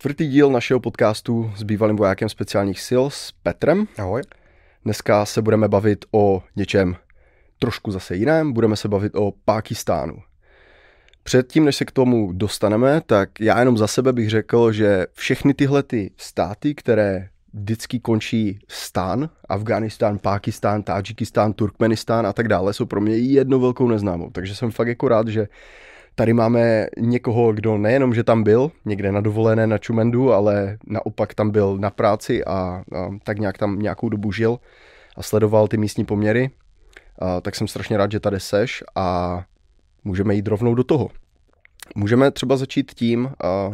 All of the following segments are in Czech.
Čtvrtý díl našeho podcastu s bývalým vojákem speciálních sil s Petrem. Ahoj. Dneska se budeme bavit o něčem trošku zase jiném, budeme se bavit o Pákistánu. Předtím, než se k tomu dostaneme, tak já jenom za sebe bych řekl, že všechny tyhle ty státy, které vždycky končí stán, Afghánistán, Pákistán, Tádžikistán, Turkmenistán a tak dále, jsou pro mě jednou velkou neznámou. Takže jsem fakt jako rád, že tady máme někoho, kdo nejenom, že tam byl někde na dovolené na Čumendu, ale naopak tam byl na práci a, a tak nějak tam nějakou dobu žil a sledoval ty místní poměry. A, tak jsem strašně rád, že tady seš a můžeme jít rovnou do toho. Můžeme třeba začít tím, a,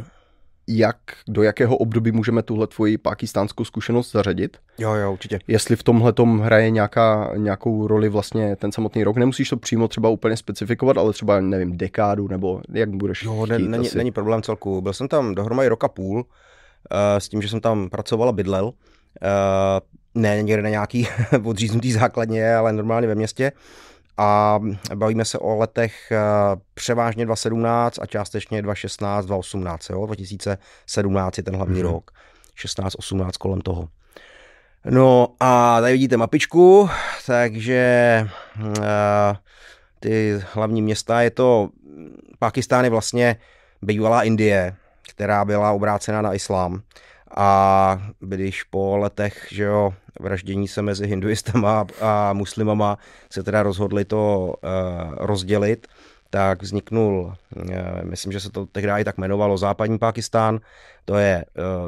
jak, do jakého období můžeme tuhle tvoji pakistánskou zkušenost zařadit. Jo, jo, určitě. Jestli v tomhle tom hraje nějaká, nějakou roli vlastně ten samotný rok. Nemusíš to přímo třeba úplně specifikovat, ale třeba, nevím, dekádu, nebo jak budeš Jo, ne, není, není, problém celku. Byl jsem tam dohromady roka půl, uh, s tím, že jsem tam pracoval a bydlel. Uh, ne někde na nějaký odříznutý základně, ale normálně ve městě a bavíme se o letech eh, převážně 2017 a částečně 2016, 2018. Jo? 2017 je ten hlavní mm-hmm. rok, 16, 18 kolem toho. No a tady vidíte mapičku, takže uh, ty hlavní města je to, Pakistán je vlastně bývalá Indie, která byla obrácena na islám. A když po letech, že jo, vraždění se mezi hinduistama a muslimama se teda rozhodli to uh, rozdělit, tak vzniknul, uh, myslím, že se to tehdy i tak jmenovalo, západní Pákistán, to je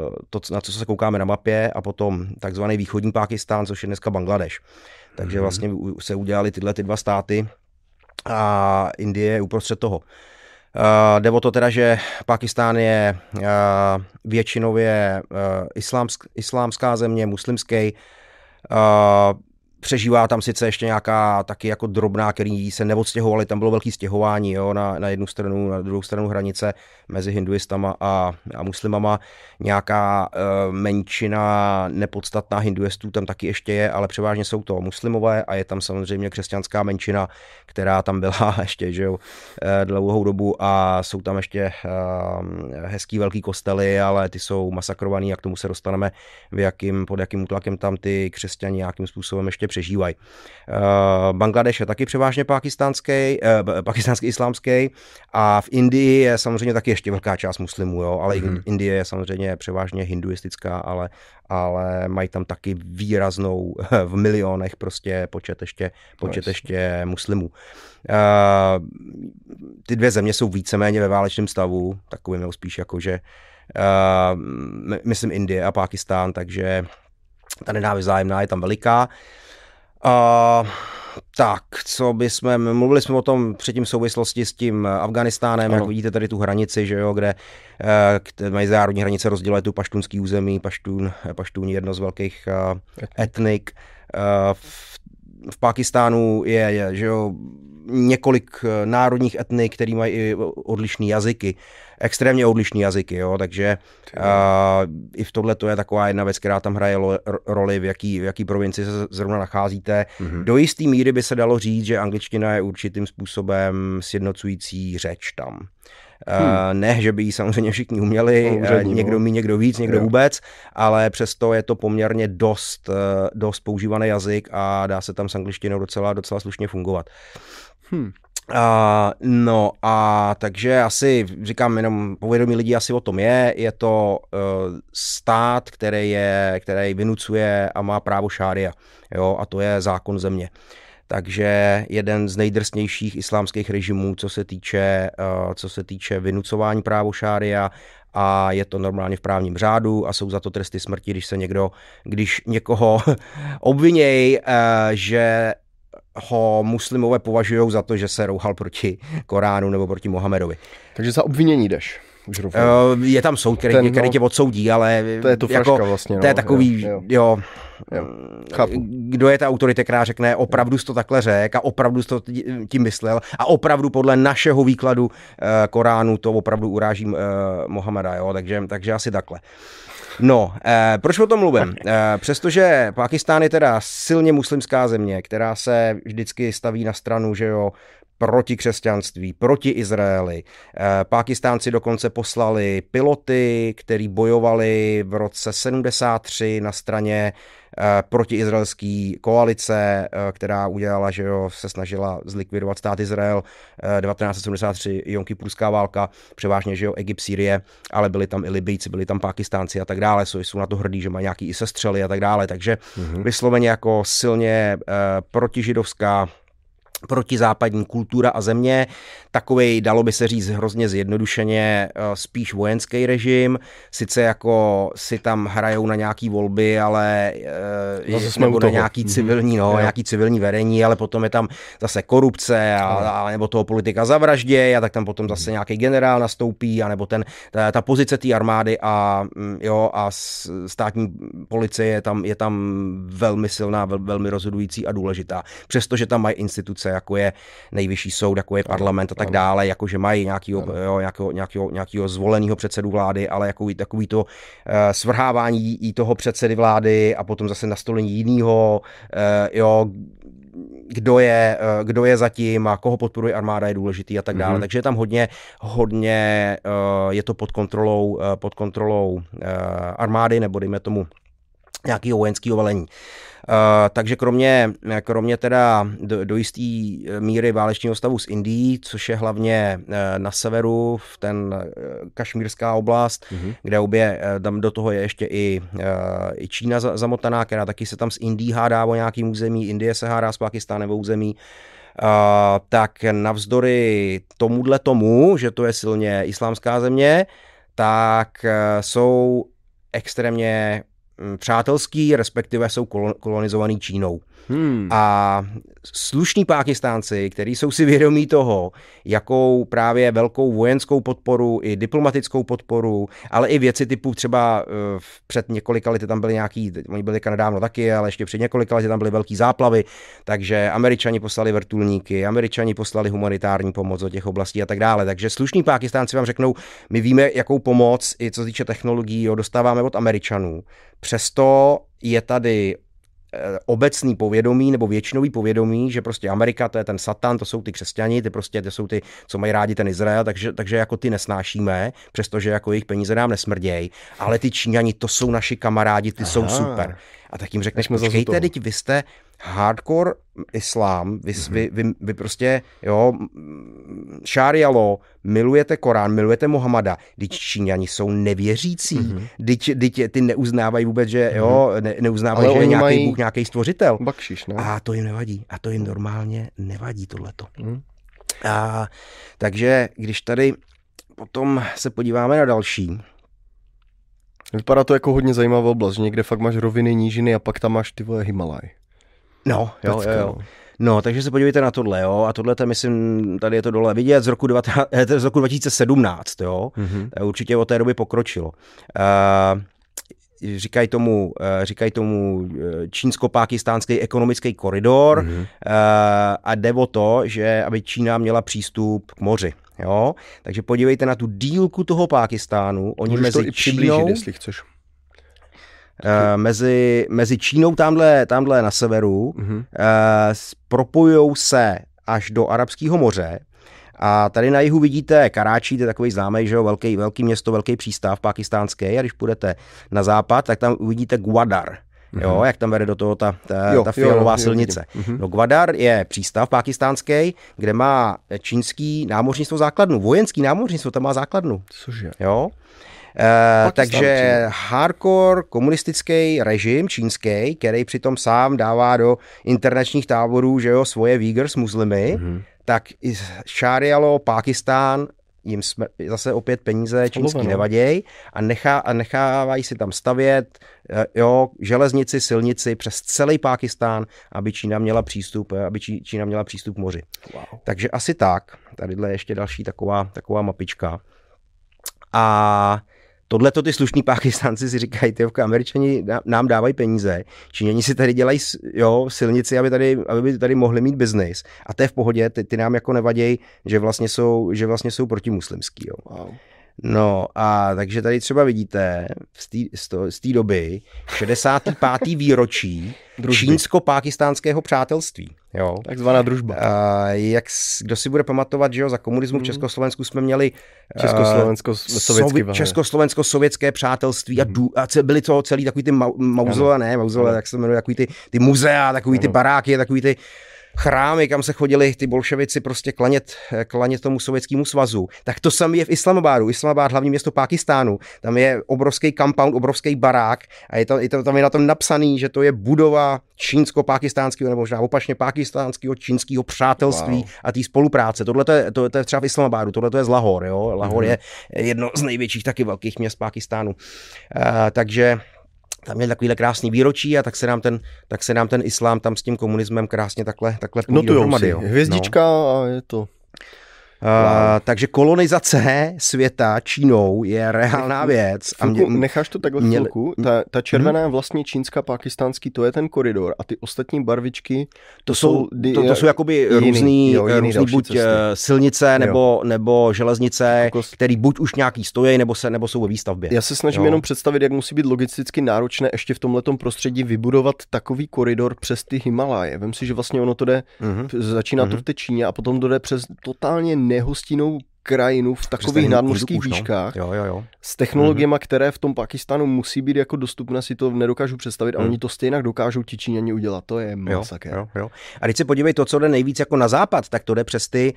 uh, to, na co se koukáme na mapě, a potom takzvaný východní Pákistán, což je dneska Bangladeš. Takže mhm. vlastně se udělali tyhle ty dva státy a Indie je uprostřed toho. Uh, jde o to teda, že Pakistán je uh, většinově uh, islámsk, islámská země, muslimský. Přežívá tam sice ještě nějaká taky jako drobná, který se neodstěhovali, tam bylo velký stěhování jo, na, na jednu stranu, na druhou stranu hranice mezi hinduistama a, a muslimama. Nějaká uh, menšina nepodstatná hinduistů tam taky ještě je, ale převážně jsou to muslimové a je tam samozřejmě křesťanská menšina, která tam byla ještě že jo, eh, dlouhou dobu a jsou tam ještě uh, hezký velký kostely, ale ty jsou masakrovaný a k tomu se dostaneme, v jakým, pod jakým útlakem tam ty křesťani nějakým způsobem ještě přežívají. Uh, Bangladeš je taky převážně pakistánský, uh, pakistánský islámský a v Indii je samozřejmě taky ještě velká část muslimů, jo, ale mm-hmm. Indie je samozřejmě převážně hinduistická, ale, ale mají tam taky výraznou v milionech prostě počet ještě, počet nice. ještě muslimů. Uh, ty dvě země jsou víceméně ve válečném stavu, takovým spíš jako, že uh, myslím Indie a Pákistán, takže ta nenávist zájemná je tam veliká. Uh, tak, co bychom, mluvili jsme o tom předtím v souvislosti s tím Afganistánem, ano. jak vidíte tady tu hranici, že jo, kde uh, mezinárodní hranice rozděluje tu paštunský území, paštun, paštún jedno z velkých uh, etnik. Uh, v, v Pakistánu je, je že jo, několik národních etnik, který mají i odlišné jazyky extrémně odlišní jazyky, jo, takže uh, i v tohle to je taková jedna věc, která tam hraje lo, roli, v jaký, v jaký provinci se zrovna nacházíte. Mm-hmm. Do jisté míry by se dalo říct, že angličtina je určitým způsobem sjednocující řeč tam. Hmm. Ne, že by ji samozřejmě všichni uměli, no, úřední, někdo no. mí, někdo víc, někdo jo. vůbec, ale přesto je to poměrně dost, dost používaný jazyk a dá se tam s angličtinou docela, docela slušně fungovat. Hmm. Uh, no a takže asi říkám jenom povědomí lidí asi o tom je, je to uh, stát, který je, který vynucuje a má právo šária, jo, a to je zákon země. Takže jeden z nejdrsnějších islámských režimů, co se týče, uh, co se týče vynucování právo šária a je to normálně v právním řádu a jsou za to tresty smrti, když se někdo, když někoho obvinějí, uh, že ho muslimové považují za to, že se rouhal proti Koránu nebo proti Mohamedovi. Takže za obvinění jdeš. Už uh, je tam soud, který, Ten, který no, tě odsoudí, ale to je to jako, vlastně. No, to je takový, jo, jo. jo, Chápu. kdo je ta autorita, která řekne, opravdu jsi to takhle řek a opravdu jsi to tím myslel a opravdu podle našeho výkladu uh, Koránu to opravdu uráží uh, Mohameda, jo, takže, takže asi takhle. No, eh, proč o tom mluvím? Eh, přestože Pakistán je teda silně muslimská země, která se vždycky staví na stranu, že jo, proti křesťanství, proti Izraeli. Eh, Pákistánci dokonce poslali piloty, kteří bojovali v roce 73 na straně eh, protiizraelské koalice, eh, která udělala, že jo, se snažila zlikvidovat stát Izrael 1973, Jonkypurská válka, převážně, že jo, Egypt, Sýrie, ale byli tam i Libijci, byli tam Pákistánci a tak dále, jsou, jsou na to hrdí, že mají nějaký i sestřely a tak dále, takže mm-hmm. vysloveně jako silně protižidovská protizápadní kultura a země, takový, dalo by se říct hrozně zjednodušeně, eh, spíš vojenský režim, sice jako si tam hrajou na nějaký volby, ale no, nebo na nějaký mhm. civilní, no, mm-hmm. nějaký civilní vedení, ale potom je tam zase korupce a, a nebo toho politika zavraždě a tak tam potom zase nějaký generál nastoupí a nebo ten, ta, ta pozice té armády a, mm, jo, a státní policie je tam, je tam velmi silná, vel, velmi rozhodující a důležitá. Přestože tam mají instituce, jako je nejvyšší soud, jako je parlament a tak dále, jako že mají nějakýho, jo, nějakého, nějakého, nějakého zvoleného předsedu vlády, ale jako takový to uh, svrhávání i toho předsedy vlády a potom zase nastolení jiného, uh, jo, kdo je, uh, kdo je zatím a koho podporuje armáda je důležitý a tak dále. Mm-hmm. Takže je tam hodně, hodně je to pod kontrolou, pod kontrolou armády nebo dejme tomu nějakého vojenského velení. Uh, takže kromě, kromě teda do, do jisté míry válečního stavu s Indií, což je hlavně uh, na severu, v ten uh, kašmírská oblast, mm-hmm. kde obě, tam do toho je ještě i, i Čína zamotaná, která taky se tam s Indií hádá o nějaký území, Indie se hádá s Pakistánem o území, Uh, tak navzdory tomuhle tomu, že to je silně islámská země, tak uh, jsou extrémně přátelský, respektive jsou kolonizovaný Čínou. Hmm. A slušní Pákistánci, kteří jsou si vědomí toho, jakou právě velkou vojenskou podporu i diplomatickou podporu, ale i věci typu třeba uh, před několika lety tam byly nějaký, oni byli nedávno taky, ale ještě před několika lety tam byly velký záplavy, takže američani poslali vrtulníky, američani poslali humanitární pomoc do těch oblastí a tak dále. Takže slušní Pákistánci vám řeknou, my víme, jakou pomoc, i co se týče technologií, jo, dostáváme od američanů. Přesto je tady Eh, obecný povědomí nebo většinový povědomí, že prostě Amerika to je ten satan, to jsou ty křesťani, ty prostě to jsou ty, co mají rádi ten Izrael, takže, takže jako ty nesnášíme, přestože jako jejich peníze nám nesmrdějí, ale ty Číňani to jsou naši kamarádi, ty Aha. jsou super. A tak jim řekneš, počkejte, teď vy jste hardcore islám, vy, mm-hmm. vy, vy, vy prostě, jo, šária law, milujete Korán, milujete Mohamada, teď Číňani jsou nevěřící, mm-hmm. teď, ty neuznávají vůbec, že mm-hmm. jo, ne, neuznávají, že je nějaký mají... Bůh, nějaký stvořitel. Bakšiš, ne? A to jim nevadí. A to jim normálně nevadí tohleto. Mm. A, takže když tady potom se podíváme na další, Vypadá to jako hodně zajímavá oblast, že někde fakt máš roviny, nížiny a pak tam máš ty vole Himalaj. No, jo, jo, jo. No, takže se podívejte na tohle, jo, a tohle, myslím, tady je to dole vidět z roku, 19, z roku 2017, jo, mm-hmm. určitě od té doby pokročilo. Uh, říkají tomu, říkají tomu čínsko-pákistánský ekonomický koridor mm-hmm. a jde o to, že aby Čína měla přístup k moři. Jo? Takže podívejte na tu dílku toho Pákistánu. Oni Můžeš mezi to i Čínou, jestli chceš. Mezi, mezi Čínou tamhle, tamhle na severu uh, propojují se až do Arabského moře a tady na jihu vidíte Karáčí, to je takový známý, že jo, velký, velký město, velký přístav pakistánský a když půjdete na západ, tak tam uvidíte Guadar. Mm-hmm. Jo, jak tam vede do toho ta, ta, jo, ta fialová jo, silnice. Jo, mm-hmm. no Gwadar je přístav pakistánský, kde má čínský námořnictvo základnu, vojenský námořnictvo tam má základnu. Cože? Jo. Uh, takže hardcore komunistický režim čínský, který přitom sám dává do internačních táborů že jo, svoje Uyghurs muslimy, mm-hmm. Tak i Šárialo, Pákistán jim smr- zase opět peníze čínský nevaděj a, nechá, a nechávají si tam stavět eh, jo, železnici, silnici přes celý Pákistán, aby Čína měla přístup, eh, aby Čína měla přístup k moři. Wow. Takže asi tak. Tadyhle je ještě další taková, taková mapička. A Tohle to ty slušní pákistánci si říkají, ty američani nám dávají peníze, Číňani si tady dělají jo, silnici, aby tady, aby tady mohli mít biznis. A to je v pohodě, ty, ty nám jako nevadějí, že vlastně jsou, že vlastně jsou protimuslimský. Jo. Wow. No a takže tady třeba vidíte z té doby 65. výročí čínsko-pákistánského přátelství. Jo. Takzvaná družba. A jak, kdo si bude pamatovat, že jo, za komunismu v mhm. Československu jsme měli Československo-sovětské uh, Československo-sovětské přátelství a, dů, a byly to celý takový ty mauzole, ne, mauzole, jak se jmenuje, takový ty, ty muzea, takový ano. ty baráky, takový ty chrámy, kam se chodili ty bolševici prostě klanět, klanět tomu sovětskému svazu. Tak to samé je v Islamabadu. Islamabad, hlavní město Pákistánu. Tam je obrovský compound, obrovský barák a je, to, je to, tam je na tom napsaný, že to je budova čínsko-pakistánského nebo možná opačně pakistánského čínského přátelství wow. a té spolupráce. Tohle to je, to, to je třeba v Islamabadu, tohle to je z Lahore. Jo? Lahore mm-hmm. je jedno z největších taky velkých měst Pakistánu. Uh, takže tam měli takovýhle krásný výročí a tak se nám ten, tak se nám ten islám tam s tím komunismem krásně takhle, takhle no to jo. Hvězdička no. a je to Uh, takže kolonizace světa Čínou je reálná věc. A mě, necháš to takhle měli, chvilku? Ta, ta červená hmm. vlastně čínská, pakistánský, to je ten koridor a ty ostatní barvičky, to, to jsou, to, to jsou jakoby jiný, různý, jo, jiný různý buď cesty. Eh, silnice nebo, nebo železnice, jako... které buď už nějaký stojí nebo, se, nebo jsou ve výstavbě. Já se snažím jo. jenom představit, jak musí být logisticky náročné ještě v tomhle prostředí vybudovat takový koridor přes ty Himaláje. Vem si, že vlastně ono to jde, mm-hmm. začíná mm-hmm. to v té Číně a potom to jde přes totálně nehostinnou krajinu v takových nadmořských no. výškách jo, jo, jo. s technologiemi, mm-hmm. které v tom Pakistánu musí být jako dostupné, si to nedokážu představit mm. a oni to stejně dokážou ti Číňani udělat. To je masakr. Jo, jo, jo. A když se podívej, to, co jde nejvíc jako na západ, tak to jde přes ty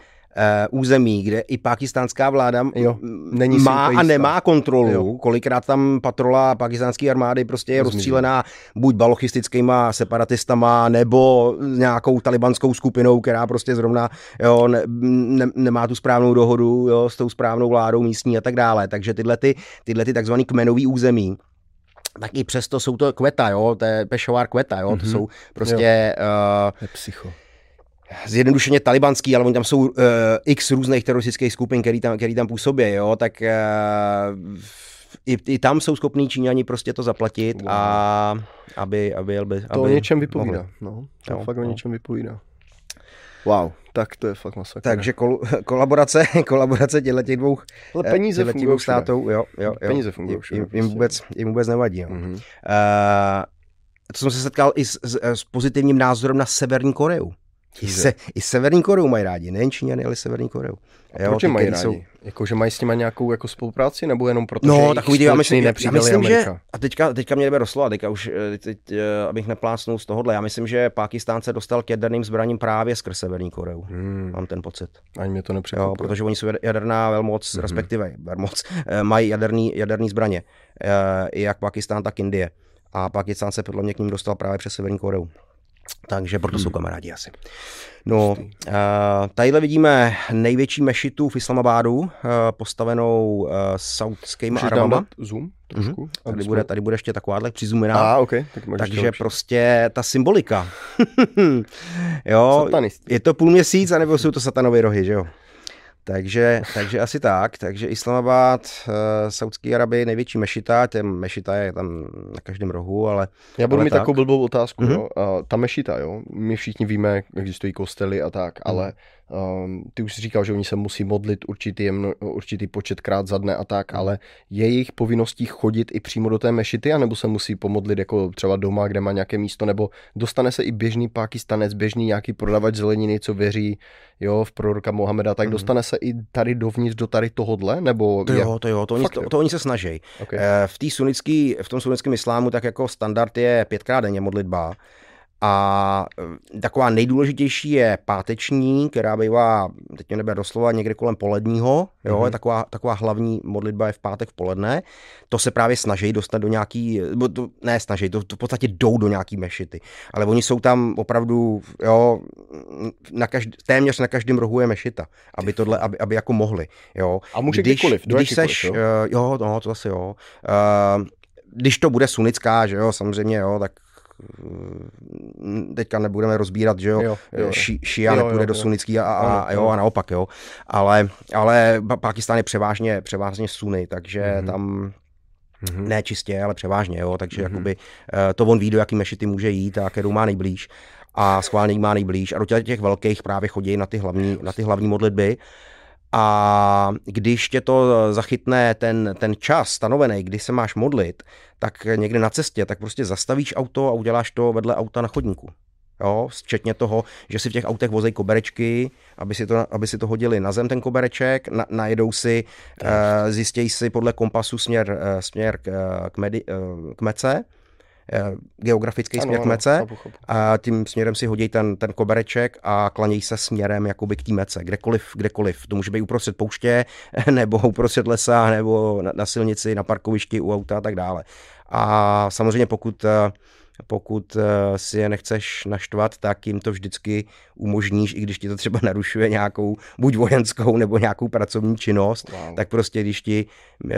území, kde i pakistánská vláda jo, není má a nemá kontrolu. Jo. Kolikrát tam patrola pakistánské armády prostě je rozstřílená buď balochistickýma separatistama, nebo nějakou talibanskou skupinou, která prostě zrovna jo, ne, ne, nemá tu správnou dohodu jo, s tou správnou vládou místní a tak dále. Takže tyhle, ty, tyhle ty takzvaný kmenový území, tak i přesto jsou to kveta, jo, to je pešovár kveta, jo, mm-hmm. to mhm. jsou prostě... Jo. Uh, je psycho zjednodušeně talibanský, ale oni tam jsou uh, x různých teroristických skupin, který tam, který tam působí, jo, tak uh, i, i tam jsou schopní Číňani prostě to zaplatit wow. a aby, aby, aby, To o něčem vypovídá, mohli. no, to jo, fakt no. o něčem vypovídá. Wow, tak to je fakt masakr. Takže kol, kolaborace, kolaborace těchto těch dvou, Ale peníze těch dvou států, jo, jo, jo, peníze fungují jim, jim, prostě. vůbec, jim vůbec nevadí. Jo. Mm-hmm. Uh, to jsem se setkal i s, s, s pozitivním názorem na Severní Koreu. I, se, I Severní Koreu mají rádi, nejen Číňany, ale Severní Koreu. A jo, proč mají rádi? Jsou... Jako, že mají s nimi nějakou jako spolupráci, nebo jenom proto, no, že takový, já myslím, já myslím že, a teďka, teďka mě jdeme doslova, teďka už, eh, teď, eh, abych neplácnul z tohohle, já myslím, že Pakistán se dostal k jaderným zbraním právě skrz Severní Koreu. Hmm. Mám ten pocit. Ani mě to nepřekvapuje. protože oni jsou jaderná velmoc, hmm. respektive velmoc, eh, mají jaderný, jaderný zbraně, jak Pakistán, tak Indie. A Pakistán se podle mě k ním dostal právě přes Severní Koreu. Takže proto hmm. jsou kamarádi asi. No, uh, tadyhle vidíme největší mešitu v Islamabádu, uh, postavenou uh, saudskými arabama. zoom trošku? Mm-hmm. Tady, bude, tady bude ještě takováhle přizumená. Ah, okay. tak Takže prostě ta symbolika. jo, je to půl měsíc, anebo jsou to satanové rohy, že jo? Takže, takže asi tak. Takže Islamabad, uh, Saudský Arabii, největší mešita, ten mešita je tam na každém rohu, ale... Já budu ale mít tak. takovou blbou otázku. Mm-hmm. Jo? Uh, ta mešita, jo, my všichni víme, existují kostely a tak, mm. ale Um, ty už jsi říkal, že oni se musí modlit určitý, určitý počet krát za dne a tak, ale je jejich povinností chodit i přímo do té mešity, anebo se musí pomodlit jako třeba doma, kde má nějaké místo, nebo dostane se i běžný pakistanec, běžný nějaký prodavač zeleniny, co věří jo, v proroka Mohameda, tak mm. dostane se i tady dovnitř do tady tohodle, nebo... To jo, to jo, to, oni, Fakt, to, to oni se snaží. Okay. Eh, v, tý sunický, v tom sunnickém islámu tak jako standard je pětkrát denně modlitba, a e, taková nejdůležitější je páteční, která bývá, teď mě nebude doslova, někde kolem poledního, jo, mm-hmm. je taková, taková hlavní modlitba je v pátek v poledne. To se právě snaží dostat do nějaký, to, ne snaží, to, to v podstatě jdou do nějaký mešity. Ale oni jsou tam opravdu, jo, na každý, téměř na každém rohu je mešita, aby tohle, aby, aby jako mohli, jo. A může když, kdykoliv, když seš, jo? Uh, jo, no, to asi jo. Uh, když to bude sunická, že jo, samozřejmě, jo, tak teďka nebudeme rozbírat, že jo, jo, jo. Ši, šia jo, nepůjde jo, do sunnický a, a, a, jo, a naopak, jo. Ale, ale Pakistán je převážně, převážně suny, takže mm-hmm. tam Mm-hmm. Ne čistě, ale převážně, jo, takže mm-hmm. jakoby, eh, to on ví, do jaký mešity může jít a kterou má nejblíž a schválně má nejblíž a do těch, těch velkých právě chodí na ty hlavní, na ty hlavní modlitby A když tě to zachytne ten, ten čas stanovený, kdy se máš modlit, tak někde na cestě, tak prostě zastavíš auto a uděláš to vedle auta na chodníku. Jo, včetně toho, že si v těch autech vozej koberečky, aby si to, aby si to hodili na zem ten kobereček, na, najedou si, uh, zjistějí si podle kompasu směr, uh, směr k, k, medi, uh, k mece, geografický ano, směr k mece ano, chápu, chápu. a tím směrem si hodí ten, ten kobereček a klanějí se směrem jakoby k té mece, kdekoliv, kdekoliv. To může být uprostřed pouště, nebo uprostřed lesa, nebo na, na silnici, na parkovišti, u auta a tak dále. A samozřejmě pokud pokud eh, si je nechceš naštvat, tak jim to vždycky umožníš, i když ti to třeba narušuje nějakou buď vojenskou nebo nějakou pracovní činnost, wow. tak prostě když ti, eh,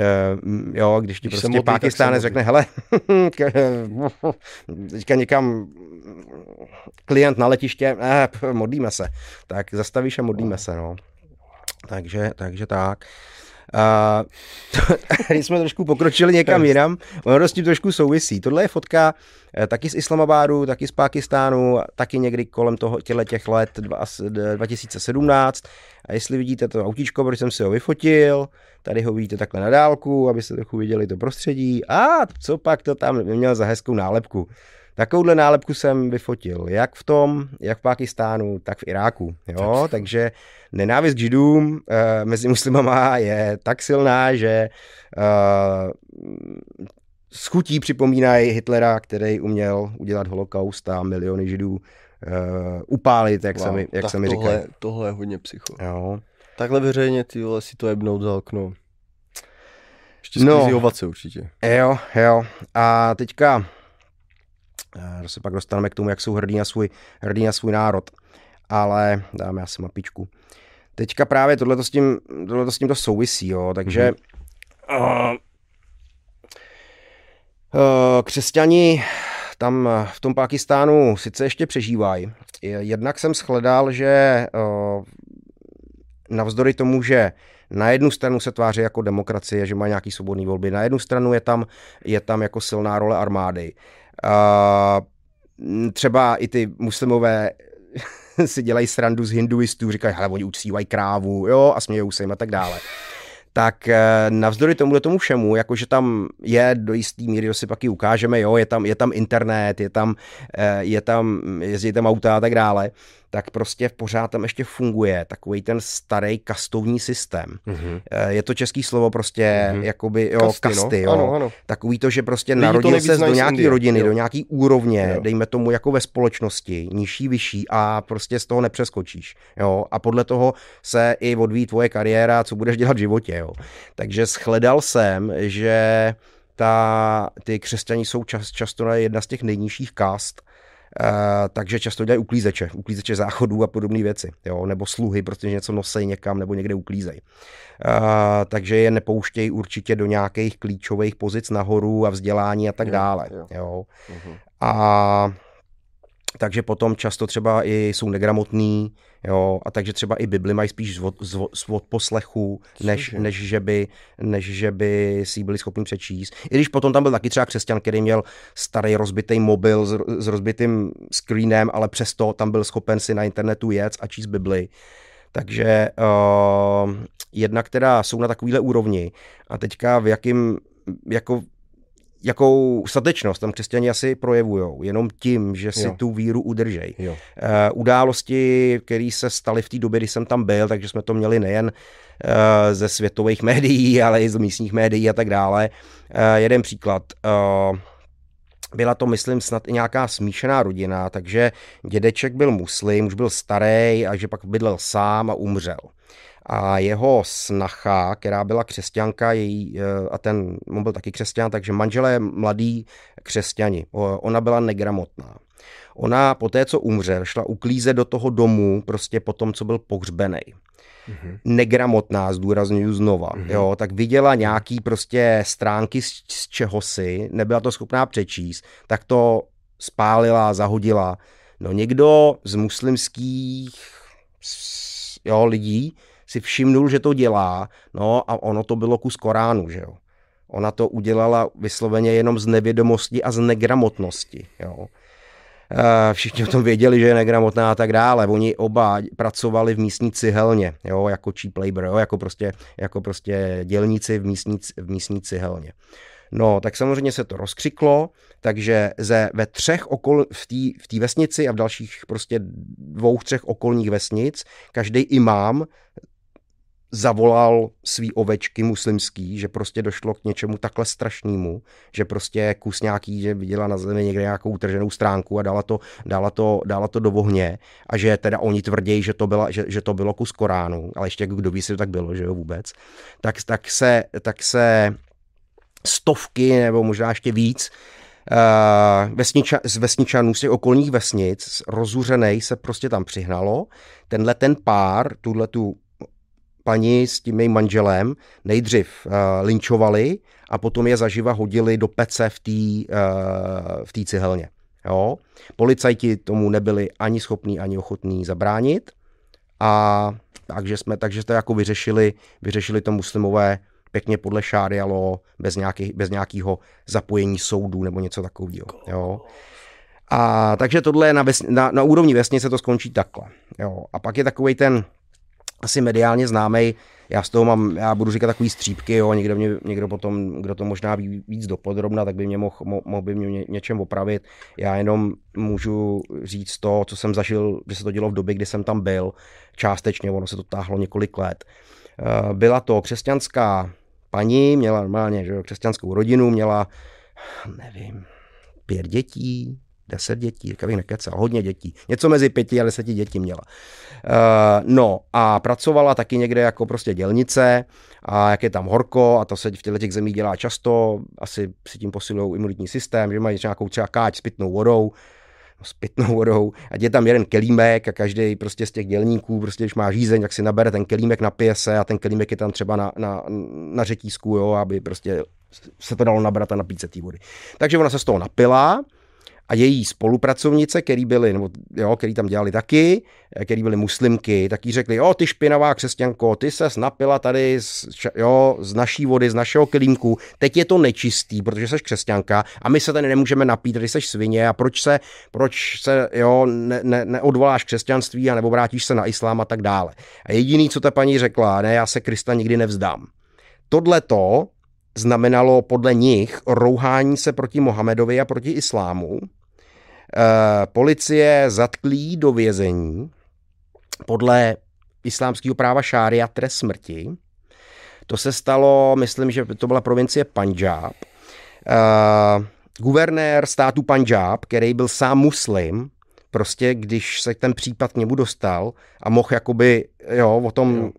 jo, když ti když prostě Pakistánec řekne, hele, teďka někam klient na letiště, eh, modlíme se, tak zastavíš a modlíme se, no. Takže, takže tak. A když jsme trošku pokročili někam jinam, ono s tím trošku souvisí. Tohle je fotka eh, taky z Islamabadu, taky z Pakistánu, taky někdy kolem toho těle těch let 2017. A jestli vidíte to autíčko, protože jsem si ho vyfotil, tady ho vidíte takhle na dálku, abyste trochu viděli to prostředí. A co pak to tam měl za hezkou nálepku. Takovouhle nálepku jsem vyfotil, jak v tom, jak v Pakistánu, tak v Iráku. Jo? Takže nenávist k židům e, mezi muslimama je tak silná, že e, s chutí připomínají Hitlera, který uměl udělat holokaust a miliony židů e, upálit, jak, wow, se mi, jak se mi tohle, říká. Tohle je hodně psycho. Jo. Takhle veřejně ty vole si to jebnout za okno. Ještě no, ovace určitě. Jo, jo. A teďka se pak dostaneme k tomu, jak jsou hrdí na svůj, hrdí na svůj národ. Ale dáme asi mapičku. Teďka právě tohle s tím, tohleto s tím to souvisí, jo, takže mm-hmm. uh, uh, křesťani tam v tom Pakistánu sice ještě přežívají. Jednak jsem shledal, že uh, navzdory tomu, že na jednu stranu se tváří jako demokracie, že má nějaký svobodný volby, na jednu stranu je tam, je tam jako silná role armády. Uh, třeba i ty muslimové si dělají srandu z hinduistů, říkají, hele, oni uctívají krávu, jo, a smějou se jim a tak dále. Tak eh, navzdory tomu, tomu všemu, jakože tam je do jistý míry, že si pak i ukážeme, jo, je tam, je tam internet, je tam, eh, je tam, jezdí tam auta a tak dále, tak prostě v pořád tam ještě funguje takový ten starý kastovní systém. Mm-hmm. Je to český slovo prostě, mm-hmm. jakoby, jo, kasty, kasty no? jo. Ano, ano. Takový to, že prostě Lidi narodil se do nějaký rodiny, jo. do nějaký úrovně, jo. dejme tomu jako ve společnosti, nižší, vyšší a prostě z toho nepřeskočíš, jo. A podle toho se i odvíjí tvoje kariéra, co budeš dělat v životě, jo. Takže shledal jsem, že ta, ty křesťani jsou čas, často jedna z těch nejnižších kast, takže často dělají uklízeče, uklízeče záchodů a podobné věci, jo, nebo sluhy, protože něco nosej někam nebo někde uklízejí. Uh, takže je nepouštějí určitě do nějakých klíčových pozic nahoru a vzdělání a tak jo, dále. Jo. Jo. Uh-huh. A takže potom často třeba i jsou negramotní, jo, a takže třeba i Bibli mají spíš z, od, z poslechu, než, než, že by, než že by si ji byli schopni přečíst. I když potom tam byl taky třeba křesťan, který měl starý rozbitý mobil s, s rozbitým screenem, ale přesto tam byl schopen si na internetu jet a číst Bibli. Takže uh, jednak teda jsou na takovýhle úrovni a teďka v jakým, jako jakou statečnost tam křesťani asi projevují, jenom tím, že si jo. tu víru udržej. Jo. Uh, události, které se staly v té době, kdy jsem tam byl, takže jsme to měli nejen uh, ze světových médií, ale i z místních médií a tak dále. Uh, jeden příklad. Uh, byla to, myslím, snad i nějaká smíšená rodina, takže dědeček byl muslim, už byl starý a že pak bydlel sám a umřel a jeho snacha, která byla křesťanka, její, eh, a ten on byl taky křesťan, takže manželé mladí křesťani. Ona byla negramotná. Ona po té, co umře, šla uklízet do toho domu prostě po tom, co byl pohřbený. Mm-hmm. negramotná, zdůraznuju znova, mm-hmm. jo, tak viděla nějaký prostě stránky z, z čeho si, nebyla to schopná přečíst, tak to spálila, zahodila. No někdo z muslimských jo, lidí si všimnul, že to dělá, no a ono to bylo kus Koránu, že jo. Ona to udělala vysloveně jenom z nevědomosti a z negramotnosti, jo. Eh, všichni o tom věděli, že je negramotná a tak dále. Oni oba pracovali v místní cihelně, jo, jako cheap labor, jo, jako prostě, jako prostě dělníci v místní, v místní cihelně. No, tak samozřejmě se to rozkřiklo, takže ze, ve třech okol, v té v vesnici a v dalších prostě dvou, třech okolních vesnic, každý imám zavolal svý ovečky muslimský, že prostě došlo k něčemu takhle strašnému, že prostě kus nějaký, že viděla na zemi někde nějakou utrženou stránku a dala to, dala to, dala to do ohně a že teda oni tvrdí, že to, byla, že, že to bylo kus Koránu, ale ještě kdo ví, jestli to tak bylo, že jo vůbec, tak, tak, se, tak se stovky nebo možná ještě víc Uh, vesniča, z vesničanů, z těch okolních vesnic, rozuřenej se prostě tam přihnalo. Tenhle ten pár, tuhle tu paní s tím jejím manželem nejdřív uh, linčovali a potom je zaživa hodili do pece v té uh, v cihelně. Jo? Policajti tomu nebyli ani schopní, ani ochotní zabránit a takže jsme, takže to jako vyřešili, vyřešili to muslimové pěkně podle šárialo, bez, nějaký, bez nějakého zapojení soudů nebo něco takového. Jo? A takže tohle na, ves, na, na úrovni vesnice to skončí takhle. Jo? A pak je takový ten asi mediálně známý. Já z toho mám, já budu říkat takový střípky, jo, někdo, mě, někdo potom, kdo to možná ví víc dopodrobna, tak by mě mohl, mohl by mě něčem opravit. Já jenom můžu říct to, co jsem zažil, že se to dělo v době, kdy jsem tam byl, částečně, ono se to táhlo několik let. Eh, byla to křesťanská paní, měla normálně že, křesťanskou rodinu, měla, nevím, pět dětí, deset dětí, jak bych nekecal, hodně dětí. Něco mezi pěti a deseti dětí měla. Uh, no a pracovala taky někde jako prostě dělnice a jak je tam horko a to se v těchto těch zemích dělá často, asi si tím posilují imunitní systém, že mají nějakou třeba káč s pitnou vodou, no, s pitnou vodou, a je tam jeden kelímek a každý prostě z těch dělníků, prostě když má žízeň, tak si nabere ten kelímek, napije se a ten kelímek je tam třeba na, na, na řetízku, jo, aby prostě se to dalo nabrat a napít se té vody. Takže ona se z toho napila, a její spolupracovnice, který byli, nebo jo, který tam dělali taky, který byli muslimky, taky řekli, jo, ty špinavá křesťanko, ty se napila tady z, jo, z naší vody, z našeho kelímku, teď je to nečistý, protože jsi křesťanka a my se tady nemůžeme napít, tady jsi svině a proč se, proč se jo, ne, ne, neodvoláš křesťanství a nebo vrátíš se na islám a tak dále. A jediný, co ta paní řekla, ne, já se Krista nikdy nevzdám. Tohle to znamenalo podle nich rouhání se proti Mohamedovi a proti islámu. E, policie zatklí do vězení podle islámského práva šária trest smrti. To se stalo, myslím, že to byla provincie Punjab. E, guvernér státu Punjab, který byl sám muslim, prostě když se ten případ k němu dostal a mohl jakoby jo, o tom jo,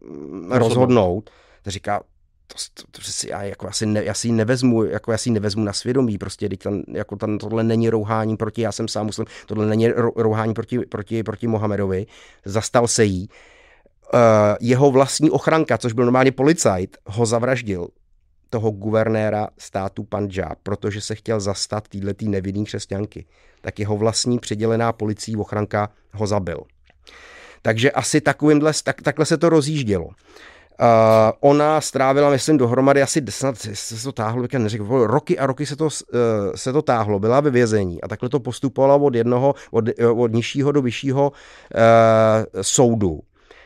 rozhodnout, to říká, to, to, to si já, jako asi ne, já si nevezmu, jako já si nevezmu na svědomí, prostě teď tam, jako tam, tohle není rouhání proti, já jsem sám muslim, tohle není rouhání proti, proti, proti Mohamedovi, zastal se jí. Uh, jeho vlastní ochranka, což byl normálně policajt, ho zavraždil toho guvernéra státu Punjab, protože se chtěl zastat týhletý nevinný křesťanky. Tak jeho vlastní přidělená policií ochranka ho zabil. Takže asi takovýmhle, tak, takhle se to rozjíždělo. Uh, ona strávila, myslím, dohromady asi snad se to táhlo, jak neřekl, roky a roky se to, uh, se to táhlo, byla ve vězení a takhle to postupovalo od jednoho, od, od nižšího do vyššího uh, soudu.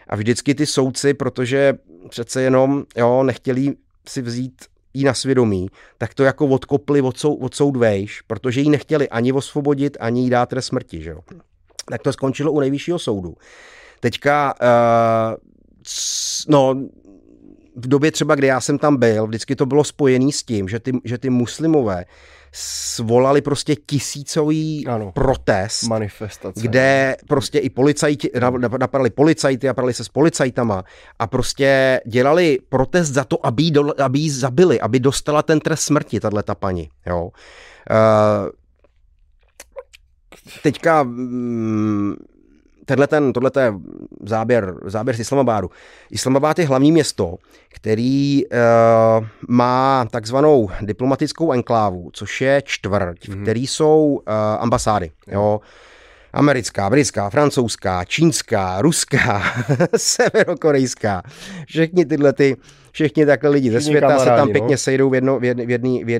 A vždycky ty soudci, protože přece jenom jo, nechtěli si vzít jí na svědomí, tak to jako odkopli od, sou, od soud vejš, protože jí nechtěli ani osvobodit, ani jí dát trest smrti. Že jo? Tak to skončilo u nejvyššího soudu. Teďka uh, no, v době třeba, kdy já jsem tam byl, vždycky to bylo spojené s tím, že ty, že ty muslimové svolali prostě tisícový ano, protest, manifestace, kde prostě i policajti, napadali policajty a se s policajtama a prostě dělali protest za to, aby jí, do, aby jí zabili, aby dostala ten trest smrti, tahle ta paní, jo. Uh, teďka mm, tenhle ten, tohle je záběr, záběr z Islamabádu. Islamabad je hlavní město, který uh, má takzvanou diplomatickou enklávu, což je čtvrť, mm-hmm. v mhm. který jsou uh, ambasády. Jo. Americká, britská, francouzská, čínská, ruská, severokorejská. Všechny tyhle ty, všichni takhle lidi ze světa se tam pěkně no. sejdou v jedno, jedný, v jedný, v jedný